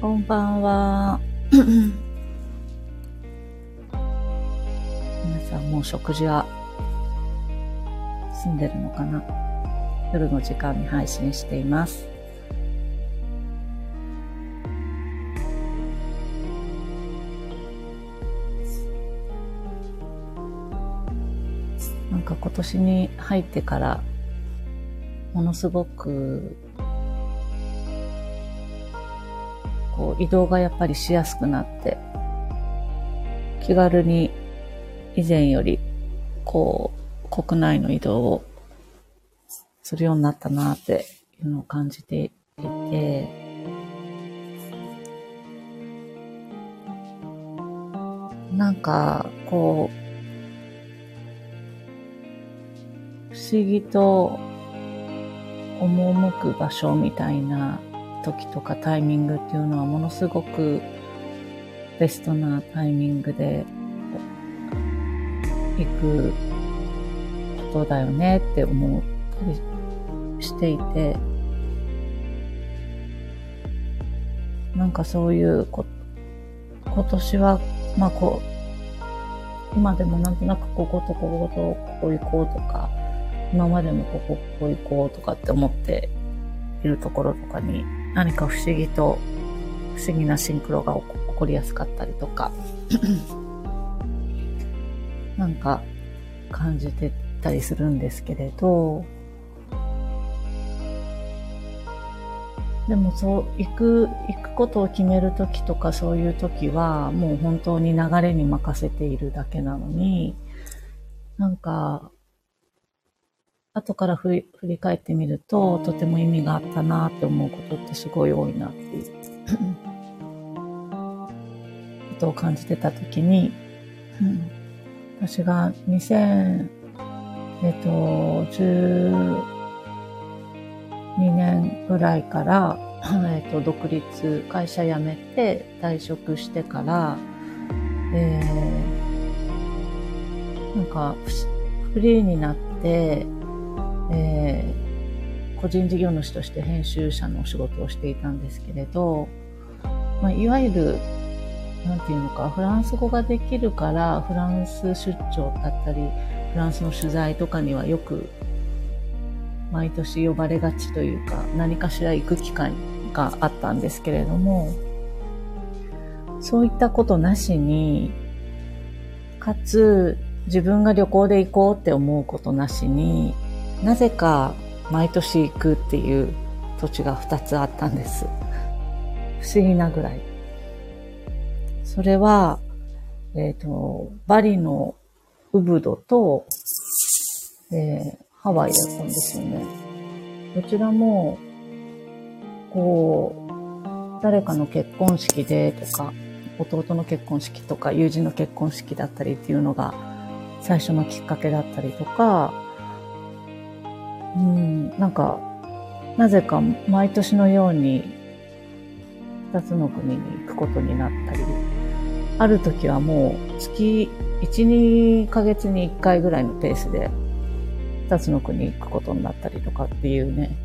こんばんは。皆さんもう食事は済んでるのかな？夜の時間に配信しています。なんか今年に入ってからものすごくこう移動がやっぱりしやすくなって気軽に以前よりこう国内の移動をするようになったなっていうのを感じていて。なんかこう不思議と赴く場所みたいな時とかタイミングっていうのはものすごくベストなタイミングで行くことだよねって思ったりしていてなんかそういうこ今年はまあこう今でもなんとなくこことこことここ行こうとか今までもここ、ここ行こうとかって思っているところとかに何か不思議と不思議なシンクロが起こりやすかったりとか なんか感じてたりするんですけれどでもそう、行く、行くことを決めるときとかそういうときはもう本当に流れに任せているだけなのになんか後から振り振り返ってみると、とても意味があったなって思うことってすごい多いなっていう。ことを感じてたときに、うん、私が2000、えっと、12年ぐらいから、えっと、独立、会社辞めて退職してから、えー、なんか、フリーになって、えー、個人事業主として編集者のお仕事をしていたんですけれど、まあ、いわゆる、なんていうのか、フランス語ができるから、フランス出張だったり、フランスの取材とかにはよく、毎年呼ばれがちというか、何かしら行く機会があったんですけれども、そういったことなしに、かつ、自分が旅行で行こうって思うことなしに、なぜか毎年行くっていう土地が2つあったんです。不思議なぐらい。それは、えっ、ー、と、バリのウブドと、えー、ハワイだったんですよね。どちらも、こう、誰かの結婚式でとか、弟の結婚式とか、友人の結婚式だったりっていうのが最初のきっかけだったりとか、うん、なんか、なぜか毎年のように二つの国に行くことになったり、ある時はもう月1、2ヶ月に1回ぐらいのペースで二つの国に行くことになったりとかっていうね、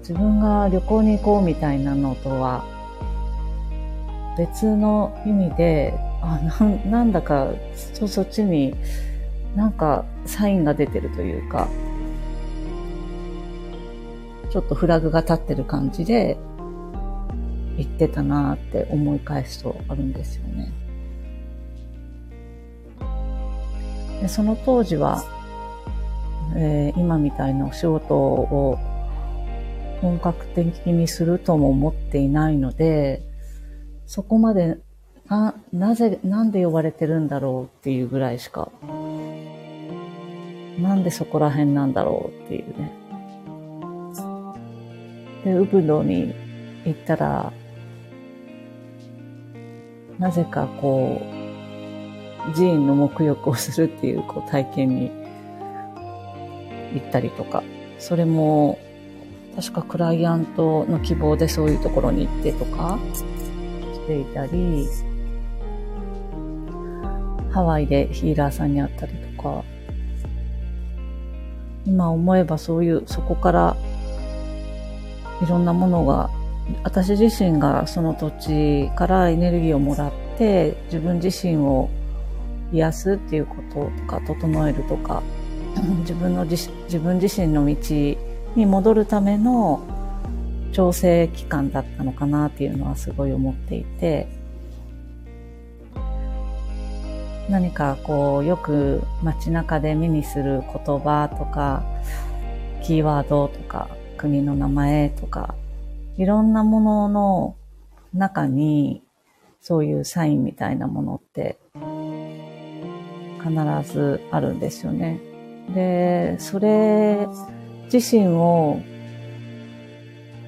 自分が旅行に行こうみたいなのとは別の意味で、あななんだかそっちになんかサインが出てるというか、ちょっとフラグが立ってる感じで言ってたなって思い返すとあるんですよね。でその当時は、えー、今みたいなお仕事を本格的にするとも思っていないので、そこまでな、なぜ、なんで呼ばれてるんだろうっていうぐらいしかなんでそこら辺なんだろうっていうね。で、ウブドに行ったら、なぜかこう、寺院の沐浴をするっていうこう体験に行ったりとか、それも、確かクライアントの希望でそういうところに行ってとかしていたり、ハワイでヒーラーさんに会ったりとか、今思えばそういう、そこからいろんなものが私自身がその土地からエネルギーをもらって自分自身を癒すっていうこととか整えるとか 自分の自分自身の道に戻るための調整期間だったのかなっていうのはすごい思っていて何かこうよく街中で目にする言葉とかキーワードとか国の名前とかいろんなものの中にそういうサインみたいなものって必ずあるんですよね。で、それ自身を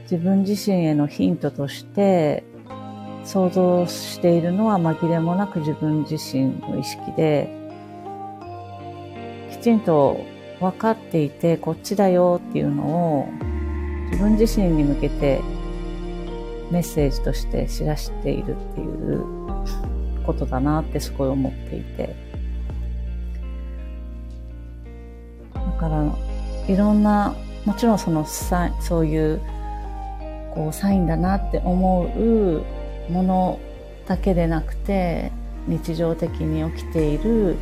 自分自身へのヒントとして想像しているのは紛れもなく自分自身の意識で、きちんと分かっていてこっちだよっていうのを自分自身に向けてメッセージとして知らしているっていうことだなってすごい思っていて。だから、いろんな、もちろんそのそういう、こう、サインだなって思うものだけでなくて、日常的に起きている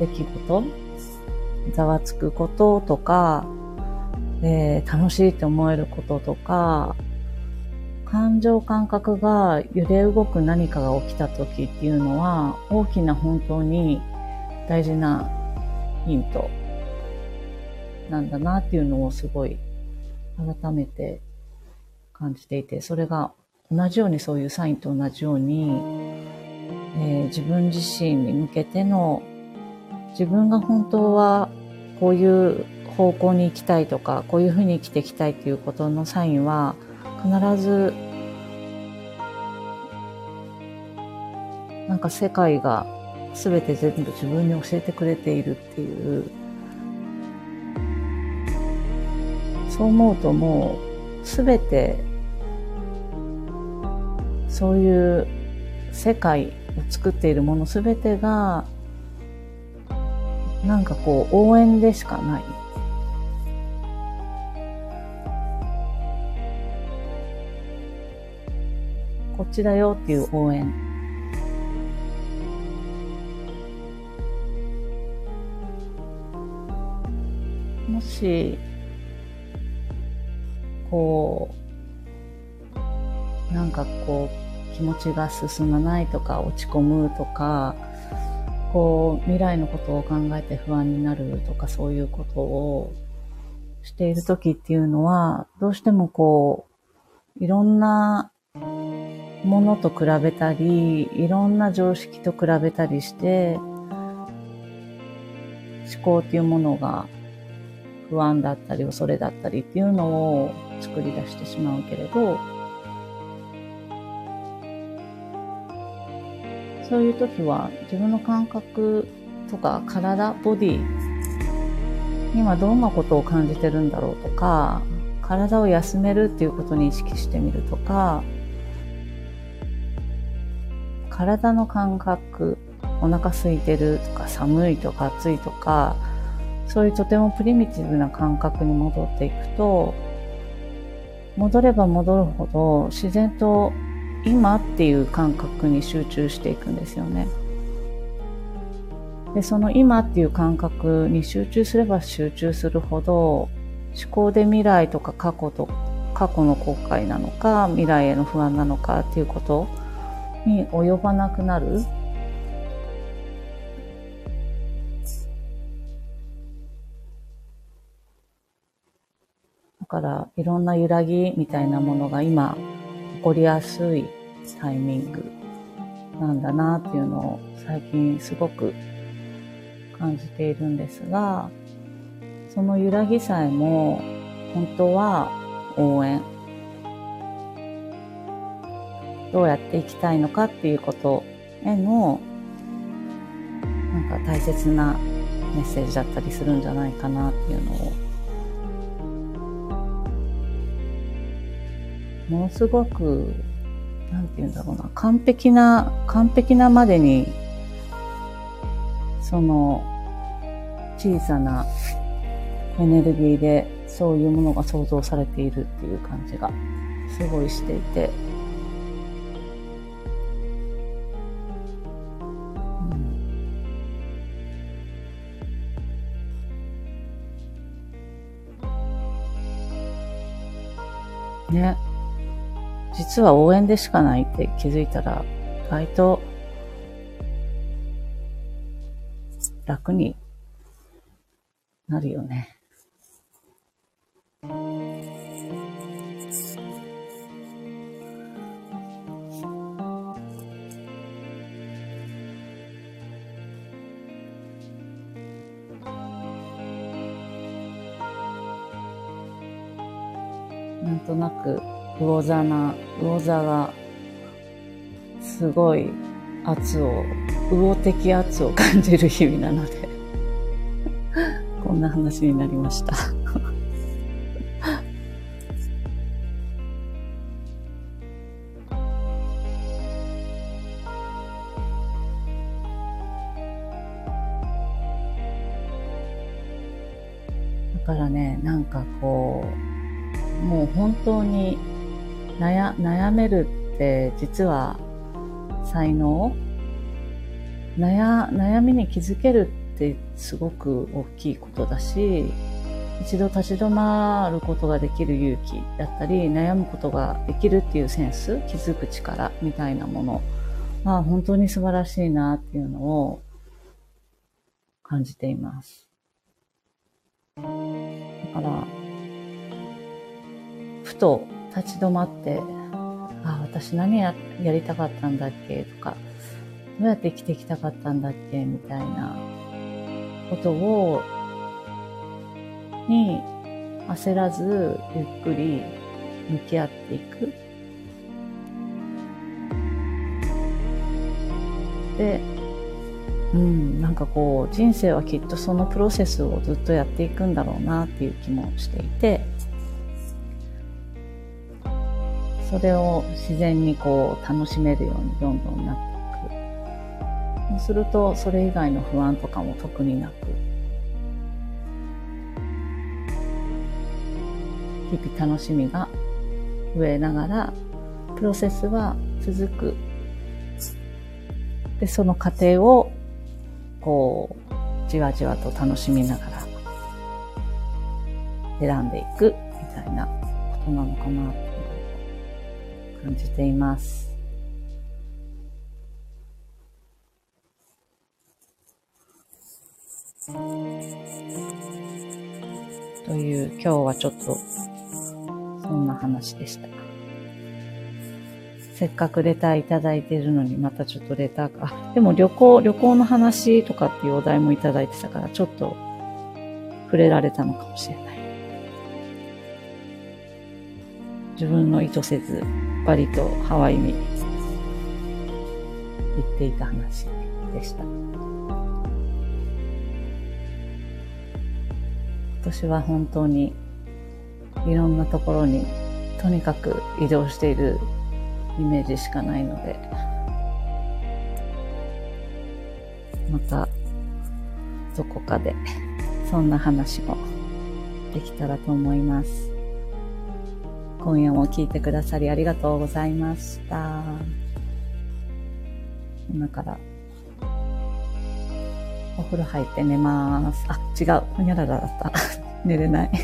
出来事、ざわつくこととか、えー、楽しいって思えることとか、感情感覚が揺れ動く何かが起きた時っていうのは大きな本当に大事なヒントなんだなっていうのをすごい改めて感じていてそれが同じようにそういうサインと同じように、えー、自分自身に向けての自分が本当はこういう方向に行きたいとかこういうふうに生きていきたいっていうことのサインは必ずなんか世界が全て全部自分に教えてくれているっていう。そう思うともう全てそういう世界を作っているもの全てがなんかこう応援でしかないこっちだよっていう応援。もし、こう、なんかこう、気持ちが進まないとか、落ち込むとか、こう、未来のことを考えて不安になるとか、そういうことをしている時っていうのは、どうしてもこう、いろんなものと比べたり、いろんな常識と比べたりして、思考っていうものが不安だったり恐れだったりっていうのを作り出してしまうけれど、そういう時は自分の感覚とか体、ボディ今どんなことを感じてるんだろうとか、体を休めるっていうことに意識してみるとか、体の感覚、お腹空いてるとか寒いとか暑いとか、そういうとてもプリミティブな感覚に戻っていくと、戻れば戻るほど自然と今っていう感覚に集中していくんですよね。で、その今っていう感覚に集中すれば集中するほど、思考で未来とか過去と、過去の後悔なのか、未来への不安なのかっていうことに及ばなくなるだからいろんな揺らぎみたいなものが今こりやすいタイミングなんだなっていうのを最近すごく感じているんですがその揺らぎさえも本当は応援。どうやっていきたいのかっていうことへの、なんか大切なメッセージだったりするんじゃないかなっていうのを、ものすごく、なんて言うんだろうな、完璧な、完璧なまでに、その、小さなエネルギーでそういうものが想像されているっていう感じがすごいしていて、ね。実は応援でしかないって気づいたら、意外と楽になるよね。なんとなく魚座な、魚座がすごい圧を、魚的圧を感じる日々なので。こんな話になりました。だからね、なんかこう、もう本当に悩悩めるって実は才能？悩悩みに気づけるってすごく大きいことだし一度立ち止まることができる勇気だったり悩むことができるっていうセンス気づく力みたいなもの。まあ本当に素晴らしいなっていうのを感じています。だからふと立ち止まってあ私何ややりたかったんだっけ？とかどうやって生きてきたかったんだっけ？みたいなことをに焦らずゆっくり向き合っていく。で、うん、なんかこう人生はきっとそのプロセスをずっとやっていくんだろうなっていう気もしていて、それを自然にこう楽しめるようにどんどんなってそうすると、それ以外の不安とかも特になく、日々楽しみが増えながら、プロセスは続く。で、その過程を、こう、じわじわと楽しみながら、選んでいく、みたいなことなのかな、感じています。という今日はちょっとそんな話でした。せっかくレターいただいてるのにまたちょっとレターか。あ、でも旅行、旅行の話とかっていうお題もいただいてたからちょっと触れられたのかもしれない。自分の意図せずバリとハワイに行っていた話でした。私は本当にいろんなところにとにかく移動しているイメージしかないので、またどこかでそんな話もできたらと思います。今夜も聞いてくださりありがとうございました。今からお風呂入って寝ます。あ、違う。ほにゃららだった。寝れない。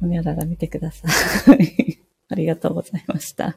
ほにゃらら見てください。ありがとうございました。